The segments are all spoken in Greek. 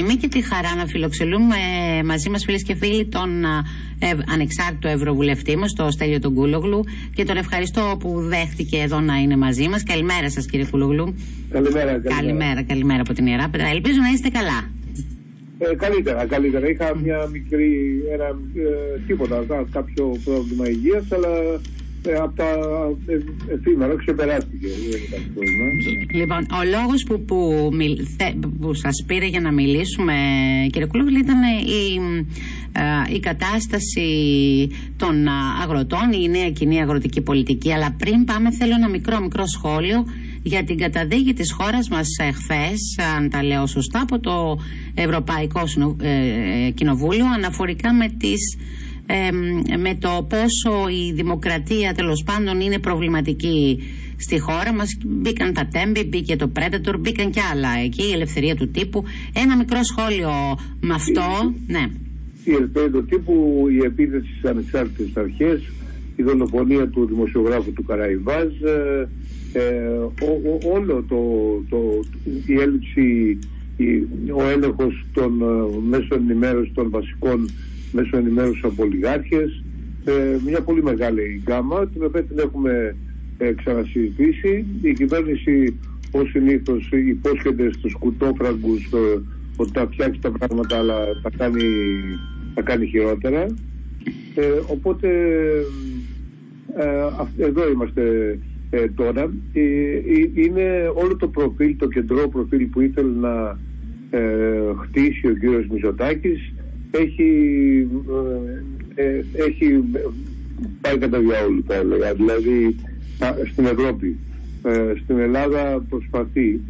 Είμαι και τη χαρά να φιλοξελούμε μαζί μας φίλες και φίλοι τον ε, ανεξάρτητο Ευρωβουλευτή μας, τον Στέλιο τον Κούλογλου και τον ευχαριστώ που δέχτηκε εδώ να είναι μαζί μας. Καλημέρα σας κύριε Κούλογλου. Καλημέρα, καλημέρα. Καλημέρα, καλημέρα από την Ιερά Πέτρα. Ελπίζω να είστε καλά. Ε, καλύτερα, καλύτερα. Είχα μια μικρή, ένα, ε, τίποτα, κάποιο πρόβλημα υγείας, αλλά ε, από τα ε, εφήμερα ξεπεράστηκε. Λοιπόν, ο λόγος που, που, που σας πήρε για να μιλήσουμε, κύριε Κούλογλου, ήταν η, ε, η κατάσταση των αγροτών, η νέα κοινή αγροτική πολιτική. Αλλά πριν πάμε, θέλω ένα μικρό μικρό σχόλιο για την καταδίκη της χώρας μας χθες, αν τα λέω σωστά, από το Ευρωπαϊκό Κοινοβούλιο αναφορικά με τις με το πόσο η δημοκρατία τέλος πάντων είναι προβληματική στη χώρα μας. Μπήκαν τα τέμπη, μπήκε το Predator, μπήκαν και άλλα. Εκεί, η ελευθερία του τύπου. Ένα μικρό σχόλιο με αυτό. Ναι. Η ελευθερία του τύπου, η επίθεση στις ανεξάρτητες αρχές η δολοφονία του δημοσιογράφου του Καραϊβάζ ε, ε όλο το, το, η έλλειψη ο έλεγχος των ε, μέσων ενημέρωσης των βασικών μέσω ενημέρωσης από ολιγάρχες, ε, μια πολύ μεγάλη γκάμα, την οποία την έχουμε ε, ξανασυζητήσει. Η κυβέρνηση, ως συνήθως, υπόσχεται στους κουτόφραγκους ε, ότι θα φτιάξει τα πράγματα, αλλά θα κάνει, θα κάνει χειρότερα. Ε, οπότε, ε, εδώ είμαστε ε, τώρα. είναι όλο το προφίλ, το κεντρό προφίλ που ήθελε να χτίσει ο κύριος Μητσοτάκης έχει, ε, ε, έχει πάει κατά διάολο θα έλεγα. Δηλαδή στην Ευρώπη. Ε, στην Ελλάδα προσπαθεί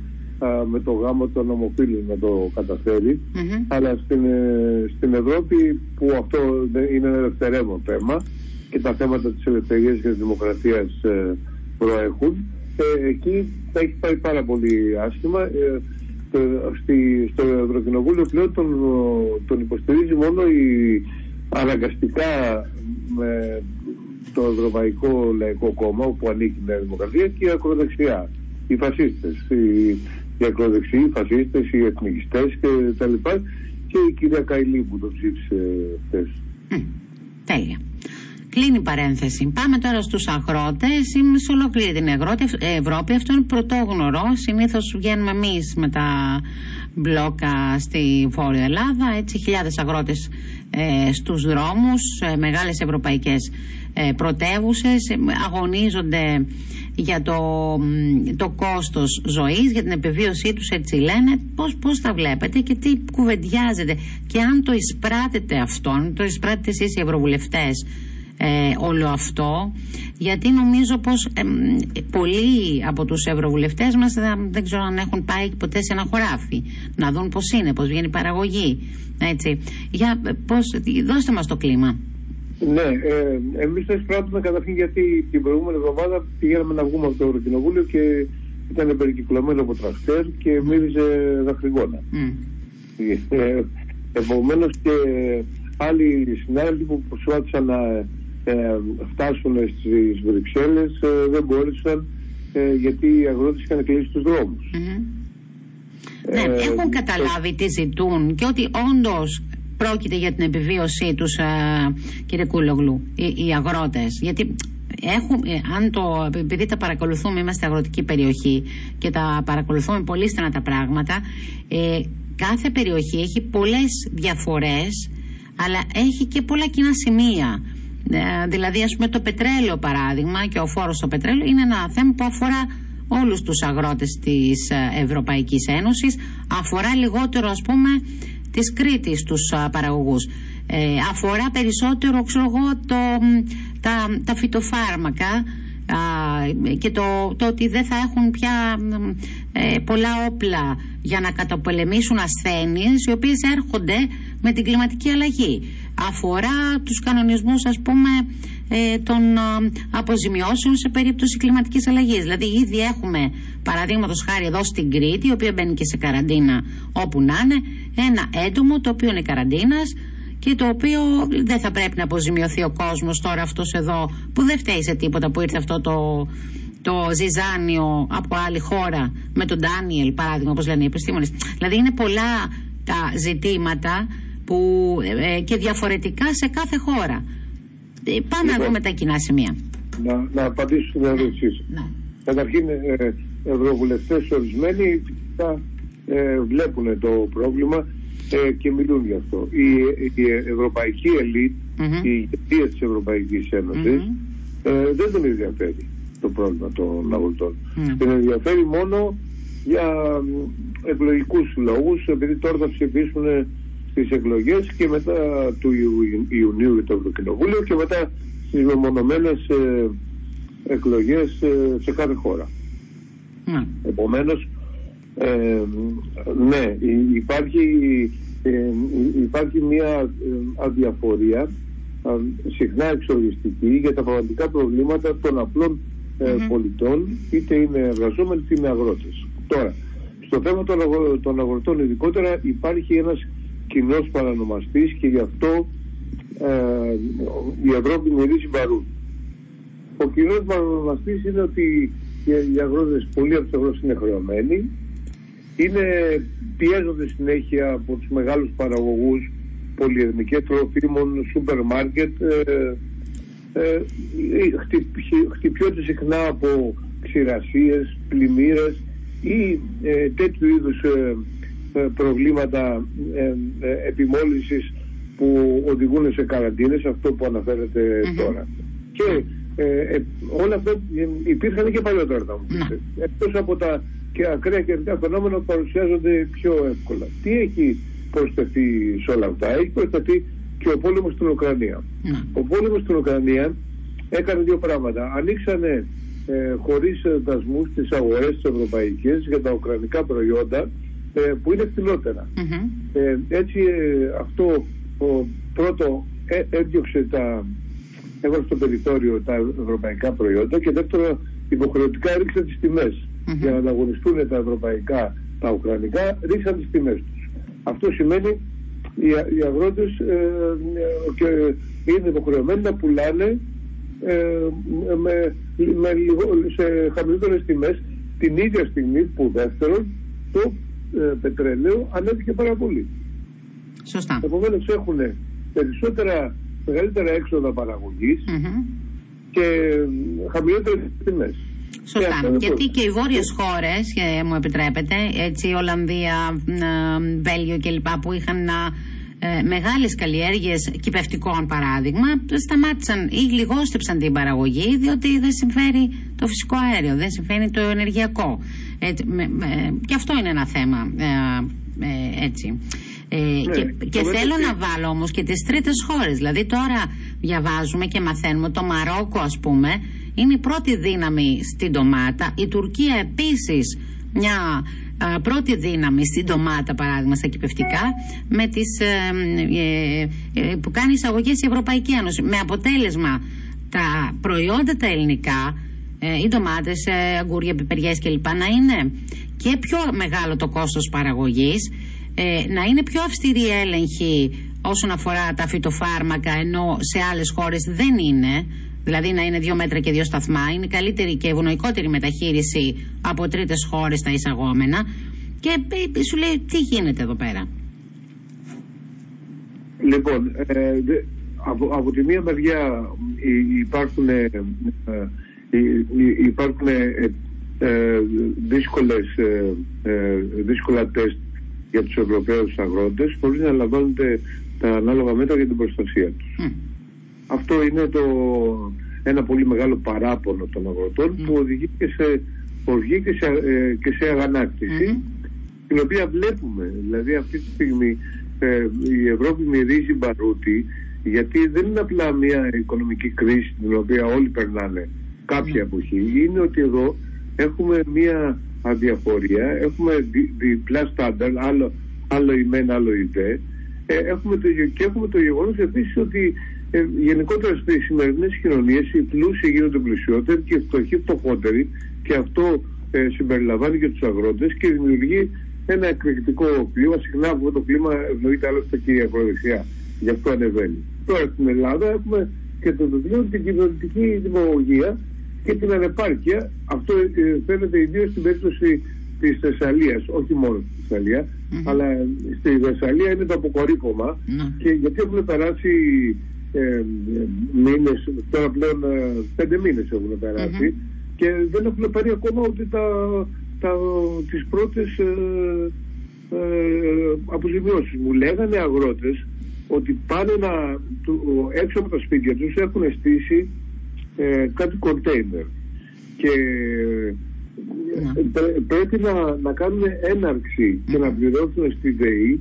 με το γάμο των ομοφύλων να το καταφέρει αλλά στην, στην Ευρώπη που αυτό είναι ένα ελευθερεύον θέμα και τα θέματα της ελευθερίας και της δημοκρατίας προέχουν εκεί έχει πάει πάρα πολύ άσχημα στη, στο Ευρωκοινοβούλιο πλέον τον, τον υποστηρίζει μόνο η αναγκαστικά με το Ευρωπαϊκό Λαϊκό Κόμμα όπου ανήκει η Νέα Δημοκρατία και η ακροδεξιά, οι φασίστες, οι, οι ακροδεξιοί, οι φασίστες, οι εθνικιστές και τα λοιπά και η κυρία Καηλή που το ψήφισε χθες. τέλεια. Κλείνει η παρένθεση. Πάμε τώρα στους αγρότες. Είμαι σε ολόκληρη την Ευρώπη. Αυτό είναι πρωτόγνωρο. Συνήθως βγαίνουμε εμείς με τα μπλόκα στη Βόρεια Ελλάδα. Έτσι χιλιάδες αγρότες ε, στους δρόμους, ε, μεγάλες ευρωπαϊκές ε, πρωτεύουσες αγωνίζονται για το, το κόστος ζωής, για την επιβίωσή τους έτσι λένε πώς, πώς τα βλέπετε και τι κουβεντιάζετε και αν το εισπράτετε αυτό, αν το εισπράτετε εσείς οι ευρωβουλευτές ε, όλο αυτό γιατί νομίζω πως ε, πολλοί από τους ευρωβουλευτές μας δεν, ξέρω αν έχουν πάει ποτέ σε ένα χωράφι να δουν πως είναι, πως βγαίνει η παραγωγή έτσι. Για, πώς, δώστε μας το κλίμα ναι, ε, εμείς το εισπράττουμε καταρχήν γιατί την προηγούμενη εβδομάδα πηγαίναμε να βγούμε από το Ευρωκοινοβούλιο και ήταν περικυκλωμένο από τραχτέρ και μύριζε δαχτυγόνα. Mm. Ε, Επομένως και άλλοι συνάδελφοι που προσπάθησαν να ε, φτάσουν στις Βρυξέλλες ε, δεν μπόρεσαν ε, γιατί οι αγρότες είχαν κλείσει τους δρόμους. Ναι, έχουν καταλάβει τι ζητούν και ότι όντως πρόκειται για την επιβίωσή τους κύριε Κούλογλου οι, οι αγρότες. Γιατί έχουν, αν το, επειδή τα παρακολουθούμε είμαστε αγροτική περιοχή και τα παρακολουθούμε πολύ στενά τα πράγματα κάθε περιοχή έχει πολλές διαφορές αλλά έχει και πολλά κοινά σημεία ε, δηλαδή ας πούμε το πετρέλαιο παράδειγμα και ο φόρος στο πετρέλαιο είναι ένα θέμα που αφορά όλους τους αγρότες της ε, Ευρωπαϊκής Ένωσης. Αφορά λιγότερο ας πούμε της Κρήτης τους ε, παραγωγούς. Αφορά περισσότερο ξέρω εγώ το, τα, τα φυτοφάρμακα και το, το ότι δεν θα έχουν πια πολλά όπλα για να καταπολεμήσουν ασθένειες οι οποίες έρχονται με την κλιματική αλλαγή αφορά τους κανονισμούς ας πούμε ε, των ε, αποζημιώσεων σε περίπτωση κλιματικής αλλαγής. Δηλαδή ήδη έχουμε παραδείγματος χάρη εδώ στην Κρήτη η οποία μπαίνει και σε καραντίνα όπου να είναι ένα έντομο το οποίο είναι καραντίνας και το οποίο δεν θα πρέπει να αποζημιωθεί ο κόσμος τώρα αυτός εδώ που δεν φταίει σε τίποτα που ήρθε αυτό το, το ζυζάνιο από άλλη χώρα με τον Ντάνιελ παράδειγμα όπως λένε οι επιστήμονες. Δηλαδή είναι πολλά τα ζητήματα που, ε, και διαφορετικά σε κάθε χώρα. Ε, πάμε να Λοιπόν. δούμε τα κοινά σημεία. Να, να απαντήσω στην ερώτησή σας. Ναι. Καταρχήν, ε, ευρωβουλευτές ορισμένοι φυσικά ε, βλέπουν το πρόβλημα ε, και μιλούν γι' αυτό. Η, η ευρωπαϊκή ελίτ, Μμμ. η ηγεσία της Ευρωπαϊκής Ένωσης, Μμμ. ε, δεν τον ενδιαφέρει το πρόβλημα των αγροτών. Ναι. Τον ενδιαφέρει μόνο για μ, εκλογικούς λόγους, επειδή τώρα θα ψηφίσουν στις εκλογές και μετά του Ιου- Ιουνίου για το Ευρωκοινοβούλιο και μετά στις μεμονωμένες ε, εκλογές ε, σε κάθε χώρα. Ναι. Επομένως, ε, ναι, υ- υπάρχει, ε, υ- υπάρχει μια ε, αδιαφορία α, συχνά εξοριστική για τα πραγματικά προβλήματα των απλών ε, Μμμ. πολιτών είτε είναι εργαζόμενοι είτε είναι αγρότες. Τώρα, στο θέμα των, αγρο- των αγροτών ειδικότερα υπάρχει ένας κοινός παρανομαστής και γι' αυτό ε, η Ευρώπη μυρίζει μπαρούν. Ο κοινός παρονομαστή είναι ότι οι, οι αγρότες, πολλοί από τους αγρότες είναι χρεωμένοι, είναι, πιέζονται συνέχεια από τους μεγάλους παραγωγούς πολυεθνικέ τροφίμων, σούπερ μάρκετ, ε, ε, χτυπ- χτυπιώνται συχνά από ξηρασίες, πλημμύρες ή ε, τέτοιου είδους ε, ε, προβλήματα ε, ε, επιμόλυνσης που οδηγούν σε καραντίνες, αυτό που αναφέρεται Μμμ. τώρα. Και ε, ε, όλα αυτά ε, υπήρχαν και παλιότερα θα μου πείτε. Εκτός από τα και ακραία καιρικά φαινόμενα που παρουσιάζονται πιο εύκολα. Τι έχει προσθεθεί σε όλα αυτά; Έχει προσθεθεί και ο πόλεμος στην Ουκρανία. Ναι. Ο πόλεμος στην Ουκρανία έκανε δύο πράγματα. Ανοίξανε ε, χωρίς ε, δασμούς τις αγορές τις ευρωπαϊκές για τα ουκρανικά προϊόντα ε, που είναι φτηνότερα. Μμμ. Ε, έτσι ε, αυτό ο, πρώτο ε, έδιωξε τα έβαλε στο περιθώριο τα ευρωπαϊκά προϊόντα και δεύτερο υποχρεωτικά ρίξαν τις τιμές Μμμ. για να ανταγωνιστούν τα ευρωπαϊκά τα ουκρανικά ρίξαν τις τιμές τους. Αυτό σημαίνει οι, οι αγρότες ε, ε, και είναι υποχρεωμένοι να πουλάνε ε, με, με λιγο- σε χαμηλότερες τιμές την ίδια στιγμή που δεύτερον το ε, πετρέλαιο ανέβηκε πάρα πολύ. Σωστά. Επομένως έχουν περισσότερα, μεγαλύτερα έξοδα παραγωγής Μμμ. και χαμηλότερες τιμές. Και αυτό Σωστά. είναι Γιατί το- και οι βόρειες χώρες, μου επιτρέπετε, έτσι, Ολλανδία, ε, Βέλγιο κλπ., που είχαν ε, μεγάλες καλλιέργειες κυπευτικών, παράδειγμα, σταμάτησαν ή λιγόστεψαν την παραγωγή, διότι δεν συμφέρει το φυσικό αέριο, δεν συμφέρει το ενεργειακό. Έτσι, με- με- και αυτό είναι ένα θέμα. ε, ε, έτσι. Ε, και, και το θέλω μεταξύ- να βάλω όμως και τις τρίτες χώρες. Δηλαδή τώρα διαβάζουμε και μαθαίνουμε το Μαρόκο ας πούμε είναι η πρώτη δύναμη στην ντομάτα. Η Τουρκία επίσης μια α, πρώτη δύναμη στην ντομάτα παράδειγμα στα κυπευτικά με τις, ε, ε, ε, που κάνει εισαγωγές η Ευρωπαϊκή Ένωση. Με αποτέλεσμα τα προϊόντα τα ελληνικά ε, οι ντομάτες, ε, αγκούρια, πιπεριές κλπ. να είναι και πιο μεγάλο το κόστος παραγωγής ε, να είναι πιο αυστηρή η έλεγχη όσον αφορά τα φυτοφάρμακα ενώ σε άλλες χώρες δεν είναι. Δηλαδή να είναι δύο μέτρα και δύο σταθμά. Είναι καλύτερη και ευνοϊκότερη μεταχείριση από τρίτες χώρες τα εισαγόμενα. Και ε, σου λέει τι γίνεται εδώ πέρα; Λοιπόν, ε, δε- από, από τη μία μεριά υ- υπάρχουν, ε, ε, υ- υ- υπάρχουν ε, ε, δύσκολες, ε, ε, δύσκολα τεστ για τους Ευρωπαίους αγρότες χωρίς να λαμβάνονται τα ανάλογα μέτρα για την προστασία τους. Μμ. Αυτό είναι το, ένα πολύ μεγάλο παράπονο των αγροτών Μμ. που οδηγεί και σε, οδηγεί και σε, ε, και σε αγανάκτηση Μμμ. την οποία βλέπουμε. Δηλαδή αυτή τη στιγμή ε, η Ευρώπη μυρίζει μπαρούτι γιατί δεν είναι απλά μια οικονομική κρίση την οποία όλοι περνάνε κάποια Ναι. εποχή. Είναι ότι εδώ έχουμε μια αδιαφορία, έχουμε δι, διπλά στάνταρ, άλλο, άλλο η μεν, άλλο η δε. Ε, έχουμε το, γε- και έχουμε το γεγονός επίσης ότι ε, γενικότερα στις σημερινές κοινωνίες οι πλούσιοι γίνονται πλουσιότεροι και οι φτωχοί φτωχότεροι και αυτό ε, συμπεριλαμβάνει και τους αγρότες και δημιουργεί ένα εκρηκτικό κλίμα. Συχνά αυτό το κλίμα ευνοείται άλλωστε και η ακροδεξιά. Γι' αυτό ανεβαίνει. Τώρα στην Ελλάδα έχουμε και το βιβλίο την κοινωνική δημιουργία και την ανεπάρκεια. Αυτό ε, φαίνεται ιδίω στην περίπτωση της Θεσσαλίας, όχι μόνο στη θεσσαλια αλλά στη Θεσσαλία είναι το αποκορύφωμα Ναι. και γιατί έχουν περάσει ε, μήνες, τώρα πλέον ε, πέντε μήνες έχουν περάσει και δεν έχουν πάρει ακόμα ούτε τα, τα, τις πρώτες ε, ε, αποζημιώσεις. Μου λέγανε αγρότες ότι πάνε να, του, έξω από τα σπίτια τους έχουν στήσει ε, κάτι κοντέινερ και ε, πρέ- πρέπει να, να κάνουν έναρξη και να πληρώσουν στη ΔΕΗ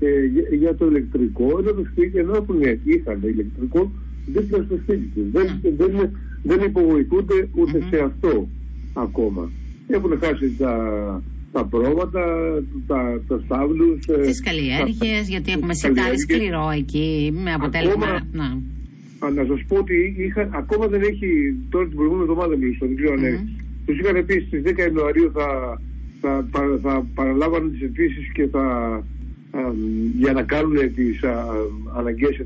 ε, για, για το ηλεκτρικό ενώ το σπίτι ενώ έχουν, είχαν ηλεκτρικό δίπλα στο σπίτι τους. Δεν, δεν, δεν υποβοηθούνται ούτε σε αυτό ακόμα. Έχουν χάσει τα, τα πρόβατα, τα, τα στάβλους. ε, Τις καλλιέργειες, γιατί έχουμε τις σιτάρει καλλιέργειες. σκληρό εκεί, με αποτέλεσμα. Ακόμα- Να. Α, να σας πω ότι είχα, ακόμα δεν έχει, τώρα την προηγούμενη εβδομάδα μιλήσω, δεν ξέρω αν Μμμ. mm Τους είχαν πει στις 10 Ιανουαρίου θα, θα, θα, θα παραλάβουν τις αιτήσεις και θα. α, για να κάνουν τις αναγκαίες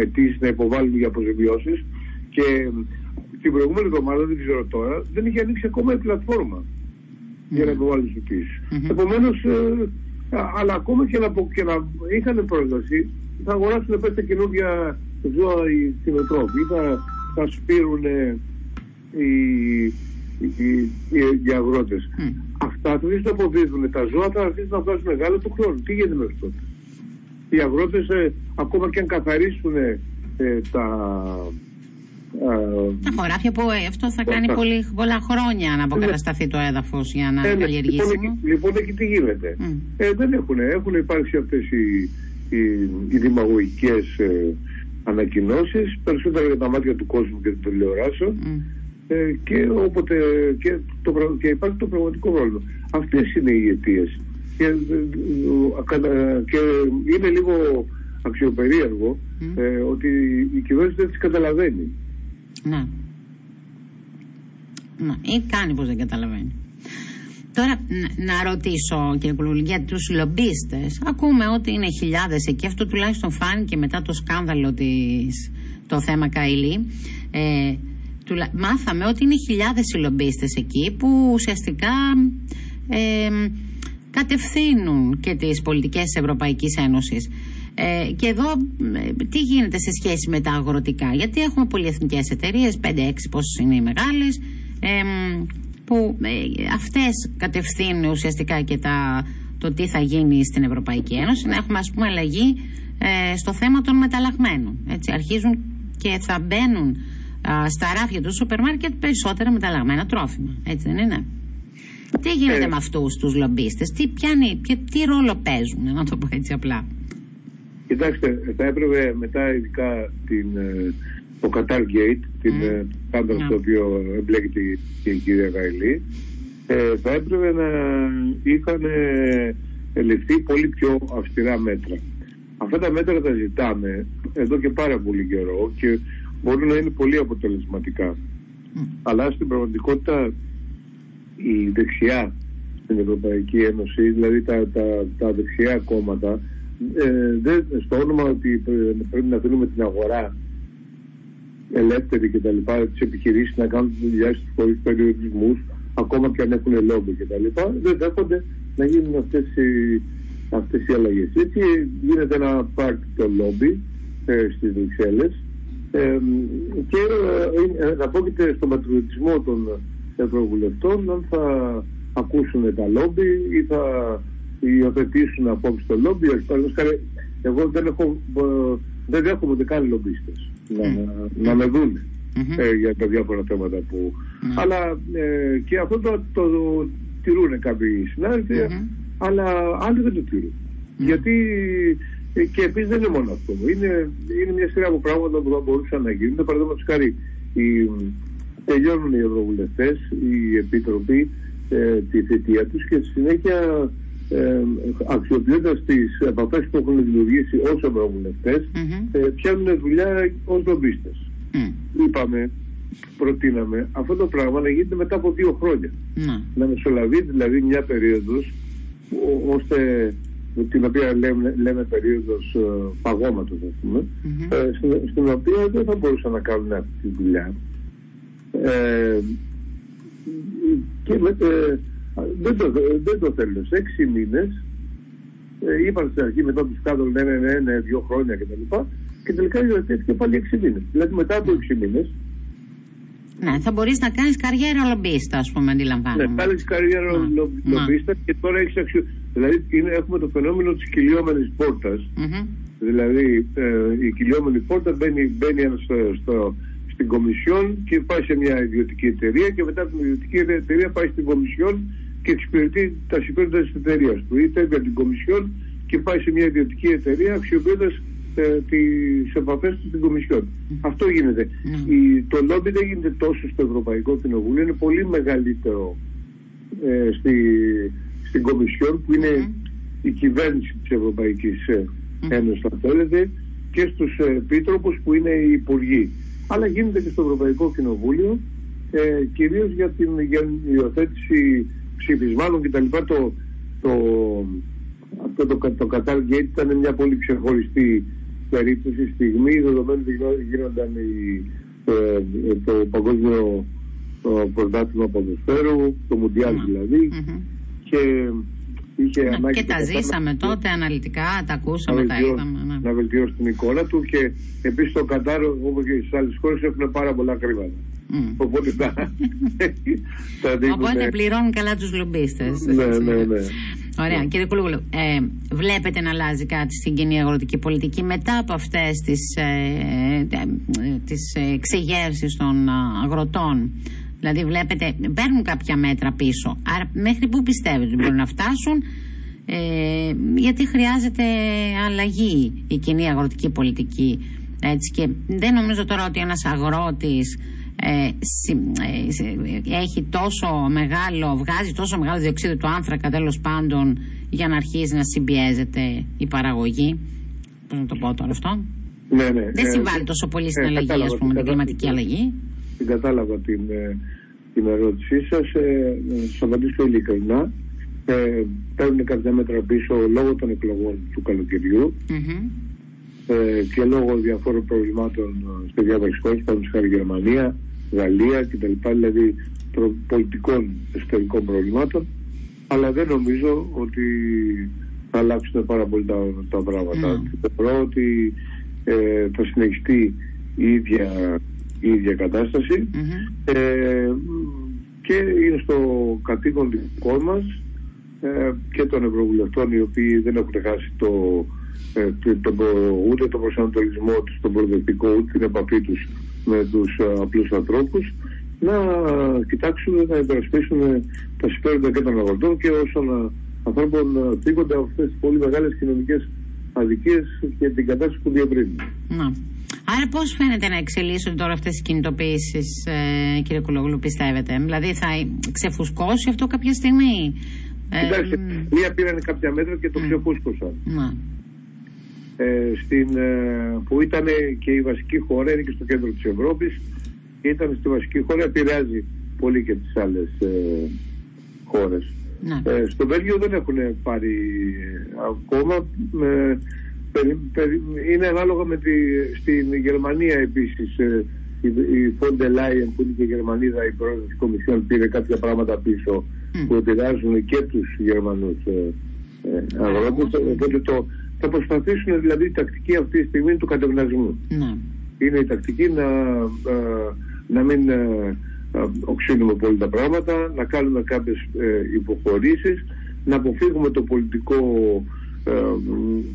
αιτήσεις να υποβάλουν για αποζημιώσεις. Και την προηγούμενη εβδομάδα, δεν ξέρω τώρα, δεν είχε ανοίξει ακόμα η πλατφόρμα για να υποβάλουν τις αιτήσεις. Μμμ. Επομένως, αλλά ακόμα και να, πο- και να είχαν πρόσβαση, θα αγοράσουν πέντε καινούργια ζώα οι κτηνοτρόφοι, θα, θα σπείρουν ε, οι, οι, οι, οι αγρότες. Μμ. Αυτά θα αρχίσουν να αποδίδουν. Τα ζώα θα αρχίσουν να βγάζουν μεγάλο του χρόνου. Τι γίνεται μέχρι τότε. Οι αγρότες ε, ακόμα και αν καθαρίσουν ε, τα... ε, Τα χωράφια που ε, αυτό θα κάνει Αυτά. πολύ, πολλά χρόνια να αποκατασταθεί το έδαφος για να Ε, είναι ναι, καλλιεργήσιμο. Λοιπόν, εκεί- λοιπόν, εκεί τι γίνεται; Μμ. Ε, δεν έχουν. Έχουν υπάρξει αυτές οι, οι, οι δημαγωγικές ε, ανακοινώσεις, περισσότερα για τα μάτια του κόσμου και των τηλεοράσεων Μμ. ε, και, όποτε, και, το, πρα- και υπάρχει το πραγματικό πρόβλημα. Αυτές είναι οι αιτίες. Και, ε, ε, ακα- και είναι λίγο αξιοπερίεργο Μμ. ε, ότι η κυβέρνηση δεν τις καταλαβαίνει. Να. Να. Ή κάνει πως δεν καταλαβαίνει. Τώρα να, να ρωτήσω κύριε Κουλούλη για τους λομπίστες. Ακούμε ότι είναι χιλιάδες εκεί. Αυτό τουλάχιστον φάνηκε μετά το σκάνδαλο της, το θέμα Καηλή. Ε, τουλα- μάθαμε ότι είναι χιλιάδες οι λομπίστες εκεί που ουσιαστικά ε, κατευθύνουν και τις πολιτικές της Ευρωπαϊκής Ένωσης. Ε, και εδώ ε, τι γίνεται σε σχέση με τα αγροτικά, γιατί έχουμε πολυεθνικές εταιρείες, 5-6 πόσες είναι οι μεγάλες, εμ, που ε, αυτές κατευθύνουν ουσιαστικά και τα, το τι θα γίνει στην Ευρωπαϊκή Ένωση, να έχουμε ας πούμε αλλαγή ε, στο θέμα των μεταλλαγμένων. Έτσι, αρχίζουν και θα μπαίνουν α, στα ράφια του σούπερ μάρκετ περισσότερα μεταλλαγμένα τρόφιμα. Έτσι δεν είναι; Τι γίνεται Ε. με αυτούς τους λομπίστες, τι, πιάνει, ποιο- τι ρόλο παίζουν, να το πω έτσι απλά; Κοιτάξτε, θα έπρεπε μετά ειδικά την, ε, το Qatar Gate, την Μμ. ε, σκάνδαλο Ναι. στο οποίο εμπλέκεται η, και η κυρία Γαϊλή, ε, θα έπρεπε να είχαν ε, ληφθεί πολύ πιο αυστηρά μέτρα. Αυτά τα μέτρα τα ζητάμε εδώ και πάρα πολύ καιρό και μπορούν να είναι πολύ αποτελεσματικά. Μμ. Αλλά στην πραγματικότητα η δεξιά στην Ευρωπαϊκή Ένωση, δηλαδή τα, τα, τα δεξιά κόμματα, ε, δεν, στο όνομα ότι πρέ- πρέπει να αφήνουμε την αγορά ελεύθερη και τα λοιπά, τις επιχειρήσεις να κάνουν τη δουλειά στους χωρίς περιορισμούς, ακόμα και αν έχουν λόμπι και τα λοιπά, δεν δέχονται να γίνουν αυτές οι, αυτές οι αλλαγές. Έτσι γίνεται ένα πάρτι το λόμπι ε, στις Βρυξέλλες ε, και ε, ε, να πρόκειται στον πατριωτισμό των ευρωβουλευτών αν θα ακούσουν τα λόμπι ή θα υιοθετήσουν απόψη το λόμπι. Παραδείγματος χάρη, Εγώ δεν, έχω, ε, δεν δέχομαι ούτε καν λομπίστες να, να με δουν Μμμ. ε, για τα διάφορα θέματα που... Ναι. Αλλά ε, και αυτό το, το, τηρούν κάποιοι συνάδελφοι, Μμμ. αλλά άλλοι δεν το τηρούν. Γιατί ε, και επίσης δεν είναι μόνο αυτό. Είναι, είναι μια σειρά από πράγματα που θα μπορούσαν να γίνουν. Παραδείγματος χάρη, οι, τελειώνουν οι ευρωβουλευτές, οι επίτροποι, ε, τη θητεία τους και στη συνέχεια ε, αξιοποιώντας τις επαφές που έχουν δημιουργήσει ω ευρωβουλευτέ, Μμμ. ε, πιάνουν δουλειά ως λομπίστες. Μμ. Είπαμε, προτείναμε αυτό το πράγμα να γίνεται μετά από δύο χρόνια. Να. Να μεσολαβεί δηλαδή μια περίοδος ο- ώστε την οποία λέμε, λέμε περίοδος ε, παγώματος ας πούμε Μμμ. ε, στην, στην οποία δεν θα μπορούσαν να κάνουν αυτή τη δουλειά ε, και με, ε, δεν το, δεν το θέλουν. Σε έξι μήνες ε, είπαν στην αρχή μετά τους κάτω ναι, ναι, ναι, ναι, δύο χρόνια κτλ. Και τελικά υιοθετήθηκε πάλι έξι μήνες. Δηλαδή μετά από έξι μήνες ναι, θα μπορείς να κάνεις καριέρα λομπίστα, ας πούμε, αντιλαμβάνομαι. Ναι, κάνεις καριέρα λομπίστα και τώρα έχεις αξιο... Δηλαδή είναι, έχουμε το φαινόμενο της κυλιόμενης πόρτας. Mm-hmm. Δηλαδή ε, η κυλιόμενη πόρτα μπαίνει, μπαίνει στο, στο, στην Κομισιόν και πάει σε μια ιδιωτική εταιρεία και μετά την ιδιωτική εταιρεία πάει στην Κομισιόν και εξυπηρετεί τα συμφέροντα της εταιρείας του. Είτε για την Κομισιόν και πάει σε μια ιδιωτική εταιρεία αξιοποιώντας ε, τις επαφές του στην Κομισιόν. Αυτό γίνεται. Mm. Η, το λόμπι δεν γίνεται τόσο στο Ευρωπαϊκό Κοινοβούλιο, είναι πολύ μεγαλύτερο ε, στη, στην Κομισιόν που είναι η κυβέρνηση της Ευρωπαϊκής ε, Ένωσης αν θέλετε και στους ε, επίτροπους που είναι οι υπουργοί. Αλλά γίνεται και στο Ευρωπαϊκό Κοινοβούλιο ε, κυρίως για την για υιοθέτηση ψηφισμάτων κτλ. Το, το, αυτό το, το Qatar Gate ήταν μια πολύ ξεχωριστή περίπτωση στιγμή δεδομένου ότι γίνονταν η, ε, το παγκόσμιο πρωτάθλημα ποδοσφαίρου, το Μουντιάλ mm-hmm. δηλαδή mm-hmm. και είχε ναι, ανάγκη και τα ζήσαμε τότε αναλυτικά, τα ακούσαμε, τα είδαμε. Ναι. Να βελτιώσει την εικόνα του και επίσης το Κατάρ όπως και στις άλλες χώρες έχουν πάρα πολλά χρήματα. Mm. Οπότε θα, θα δίνουν... Οπότε πληρώνουν καλά τους λομπίστες. Ναι, ναι, ναι. Ωραία. Ναι. Κύριε Κουλούγλου, ε, βλέπετε να αλλάζει κάτι στην κοινή αγροτική πολιτική μετά από αυτές τις, ε, ε τις εξεγέρσεις των αγροτών; Δηλαδή βλέπετε, παίρνουν κάποια μέτρα πίσω. Άρα μέχρι πού πιστεύετε ότι μπορούν να φτάσουν; Ε, γιατί χρειάζεται αλλαγή η κοινή αγροτική πολιτική. Έτσι, και δεν νομίζω τώρα ότι ένας αγρότης ε, ε, έχει τόσο μεγάλο, βγάζει τόσο μεγάλο διοξείδιο του άνθρακα τέλος πάντων για να αρχίσει να συμπιέζεται η παραγωγή. Πώς να το πω τώρα αυτό; Ναι, ναι. Δεν ε, συμβάλλει τόσο πολύ στην αλλαγή, ας πούμε, την κλιματική αλλαγή. Την κατάλαβα την, την ερώτησή σας. Ε, σας απαντήσω ειλικρινά. Ε, παίρνουν κάποια μέτρα πίσω λόγω των εκλογών του καλοκαιριού mm-hmm. ε, και λόγω διαφόρων προβλημάτων στη διάφορε χώρε, παραδείγματος χάρη Γερμανία, Γαλλία κτλ. Δηλαδή πολιτικών εσωτερικών προβλημάτων. Αλλά δεν νομίζω ότι θα αλλάξουν πάρα πολύ τα, τα πράγματα. Mm. Θεωρώ ότι ε, θα συνεχιστεί η ίδια, η ίδια κατάσταση ε, και είναι στο κατοίκον δικό μας ε, και των Ευρωβουλευτών οι οποίοι δεν έχουν χάσει το, ε, το, το, ούτε το προσανατολισμό τους, τον προοδευτικό, ούτε την επαφή τους με τους ε, απλούς ανθρώπους να κοιτάξουν να υπερασπίσουν τα συμφέροντα και των αγροτών και όσων ανθρώπων θίγονται από αυτές τις πολύ μεγάλες κοινωνικές αδικίες και την κατάσταση που διαβρύνουν. Να. Άρα πώς φαίνεται να εξελίσσονται τώρα αυτές οι κινητοποιήσεις ε, κύριε Κουλόγλου πιστεύετε; Δηλαδή θα ξεφουσκώσει αυτό κάποια στιγμή; Κοιτάξτε, ε, μία πήραν κάποια μέτρα και το ξεφούσκωσαν ε, στην, ε, που ήταν και η βασική χώρα, είναι και στο κέντρο της Ευρώπης ήταν στη βασική χώρα, επηρεάζει πολύ και τις άλλες ε, χώρες. Ναι. Ε, στο Βέλγιο δεν έχουν πάρει ακόμα. είναι ανάλογα με τη, στην Γερμανία επίσης η Φόντε Λάιεν που είναι και η Γερμανίδα η πρόεδρος της Κομισιόν πήρε κάποια πράγματα πίσω που επηρεάζουν και τους Γερμανούς ε, αγρότες. Οπότε το, θα προσπαθήσουν δηλαδή η τακτική αυτή τη στιγμή του κατευνασμού. Ναι. Είναι η τακτική να, ε, να μην ε, ε, οξύνουμε πολύ τα πράγματα, να κάνουμε κάποιες υποχωρήσεις, να αποφύγουμε το πολιτικό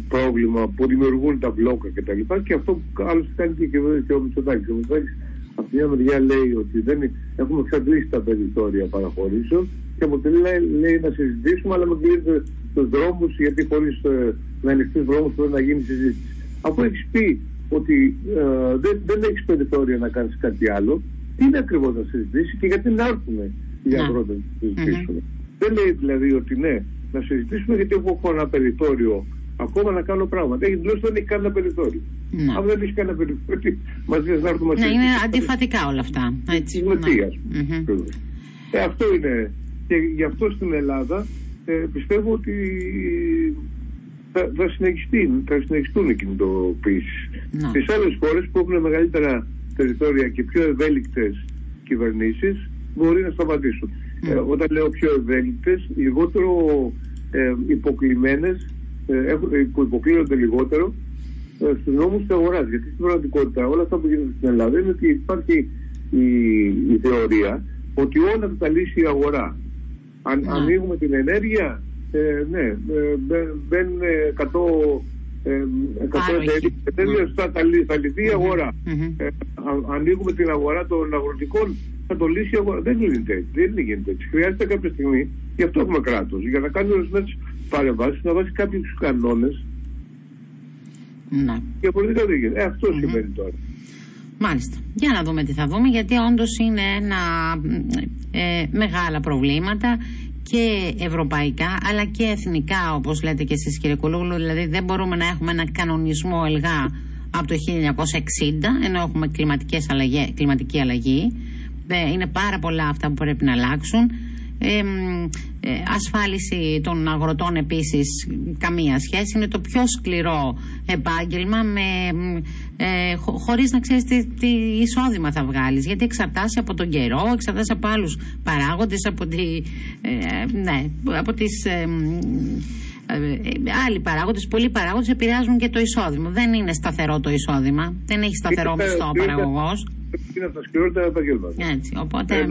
πρόβλημα που δημιουργούν τα μπλόκα κτλ. Και, και αυτό άλλωστε κάνει και, και ο Μητσοτάκης. Ο Μητσοτάκης από μια μεριά λέει ότι δεν έχουμε εξαντλήσει τα περιθώρια παραχωρήσεων και από την λέει, λέει να συζητήσουμε αλλά με κλείνετε τους δρόμους γιατί χωρίς ε, να ανοιχτεί δρόμους πρέπει να γίνει συζήτηση. Αφού έχεις πει ότι ε, δεν, δεν έχεις περιθώρια να κάνεις κάτι άλλο, τι είναι ακριβώς να συζητήσεις και γιατί να έρθουν οι ναι. αγρότες να συζητήσουν. Δεν λέει δηλαδή ότι ναι, να συζητήσουμε γιατί έχω ένα περιθώριο ακόμα να κάνω πράγματα. Έχει δηλώσει δεν έχει κανένα περιθώριο. Ναι. Αν δεν έχεις κανένα περιθώριο, μαζί να έρθουμε Ναι, είναι αντιφατικά όλα αυτά. Έτσι. Ναι. Ε, αυτό είναι. Και γι' αυτό στην Ελλάδα ε, πιστεύω ότι θα, θα, συνεχιστεί, θα συνεχιστούν οι κινητοποιήσεις. Ναι. Στις άλλες χώρες που έχουν μεγαλύτερα περιθώρια και πιο ευέλικτες κυβερνήσεις μπορεί να σταματήσουν. Ε, όταν λέω πιο ευέλικτες, λιγότερο ε, υποκλειμένες, ε, που υποκλείονται λιγότερο ε, στους νόμους της αγοράς. Γιατί στην πραγματικότητα όλα αυτά που γίνονται στην Ελλάδα είναι ότι υπάρχει η, η θεωρία ότι όλα θα λύσει η αγορά. Αν ναι. ανοίγουμε την ενέργεια, ε, ναι, ε, μπαίνουν 100 ε, εταιρείε θα, θα λυθεί η αγορά. Ε, ανοίγουμε την αγορά των αγροτικών, θα το λύσει η αγορά. Δεν γίνεται Δεν γίνεται έτσι. Χρειάζεται κάποια στιγμή, γι' αυτό έχουμε κράτος, για να κάνει ορισμένες παρεμβάσεις, να βάσει κάποιους κανόνες. Ναι. Διαφορετικά δεν γίνεται. Ε, αυτό mm-hmm. σημαίνει τώρα. Μάλιστα. Για να δούμε τι θα δούμε, γιατί όντως είναι ένα ε, μεγάλα προβλήματα και ευρωπαϊκά αλλά και εθνικά όπως λέτε και εσείς κύριε Κουλούλου δηλαδή δεν μπορούμε να έχουμε ένα κανονισμό ελγά από το 1960 ενώ έχουμε κλιματικές αλλαγές, κλιματική αλλαγή είναι πάρα πολλά αυτά που πρέπει να αλλάξουν ε, ασφάλιση των αγροτών επίσης καμία σχέση είναι το πιο σκληρό επάγγελμα με, ε, χω, χωρίς να ξέρεις τι, τι, εισόδημα θα βγάλεις γιατί εξαρτάσαι από τον καιρό εξαρτάσαι από άλλους παράγοντες από, τη, ε, ναι, από τις ε, ε, άλλοι παράγοντες, πολλοί παράγοντες επηρεάζουν και το εισόδημα. Δεν είναι σταθερό το εισόδημα. Δεν έχει σταθερό μισθό ο παραγωγός. Είναι από τα σκληρότερα επαγγέλματα. Έτσι, οπότε...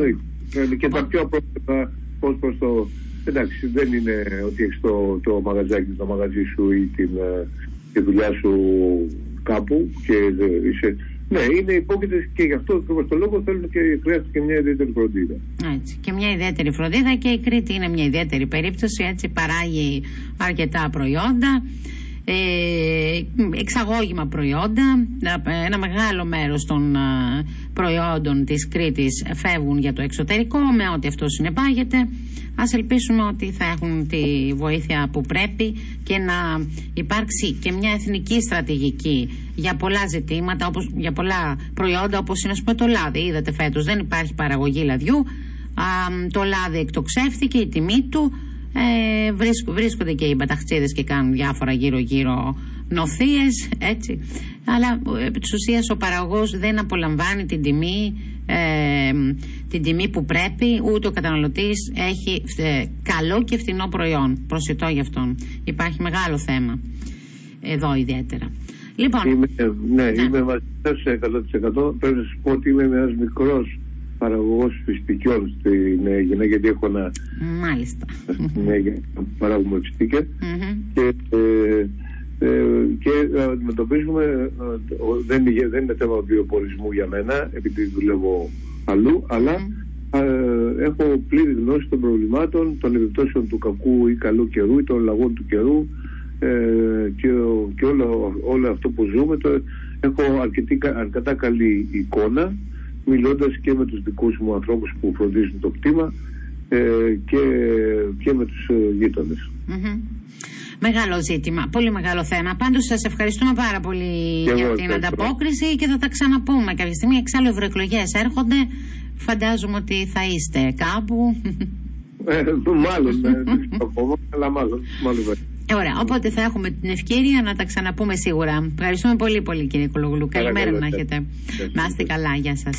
Και τα πιο πρόσφατα ως προς το... Εντάξει, δεν είναι ότι έχεις το, το μαγαζάκι, το μαγαζί σου ή την, ε, τη δουλειά σου κάπου και είσαι... Ναι, είναι υπόκειτες και γι' αυτό ακριβώ το λόγο θέλουν και χρειάζεται και μια ιδιαίτερη φροντίδα. Έτσι. Και μια ιδιαίτερη φροντίδα και η Κρήτη είναι μια ιδιαίτερη περίπτωση. Έτσι παράγει αρκετά προϊόντα ε, εξαγώγημα προϊόντα. Ένα μεγάλο μέρος των προϊόντων της Κρήτης φεύγουν για το εξωτερικό με ό,τι αυτό συνεπάγεται. Ας ελπίσουμε ότι θα έχουν τη βοήθεια που πρέπει και να υπάρξει και μια εθνική στρατηγική για πολλά ζητήματα, όπως, για πολλά προϊόντα όπως είναι πούμε, το λάδι. Είδατε φέτος δεν υπάρχει παραγωγή λαδιού. Α, το λάδι εκτοξεύθηκε, η τιμή του ε, βρίσκονται και οι μπαταχτσίδες και κάνουν διάφορα γύρω γύρω νοθείες έτσι. Αλλά επί της ουσίας ο παραγωγός δεν απολαμβάνει την τιμή ε, την τιμή που πρέπει. Ούτε ο καταναλωτής έχει ε, καλό και φθηνό προϊόν. Προσιτό για αυτόν. Υπάρχει μεγάλο θέμα εδώ ιδιαίτερα. Λοιπόν, είμαι, ναι, ναι, είμαι μαζί σε 100% πρέπει να σου πω ότι είμαι ένας μικρός παραγωγός φιστικιών στην Αίγυπτο, γιατί έχω ένα. Μάλιστα. Στην Αίγυπτο παράγουμε φιστίκια. Και, ε, ε, και αντιμετωπίζουμε. Ε, δεν, δεν είναι θέμα βιοπορισμού για μένα, επειδή δουλεύω αλλού, αλλά ε, έχω πλήρη γνώση των προβλημάτων, των επιπτώσεων του κακού ή καλού καιρού ή των λαγών του καιρού ε, και, και όλο, όλο αυτό που ζούμε. Το, έχω αρκετή, αρκετά καλή εικόνα μιλώντας και με τους δικούς μου ανθρώπους που φροντίζουν το κτήμα ε, και, και με τους ε, γείτονες. Μεγάλο ζήτημα, πολύ μεγάλο θέμα. Πάντως σας ευχαριστούμε πάρα πολύ για την ανταπόκριση και θα τα ξαναπούμε κάποια στιγμή. Εξάλλου ευρωεκλογές έρχονται. Φαντάζομαι ότι θα είστε κάπου. Ε, μάλλον, ε, αλλά μάλλον, μάλλον. Ε, ωραία, οπότε θα έχουμε την ευκαιρία να τα ξαναπούμε σίγουρα. Ευχαριστούμε πολύ πολύ κύριε Κολογλου. Καλημέρα να έχετε. Να είστε καλά, γεια σας.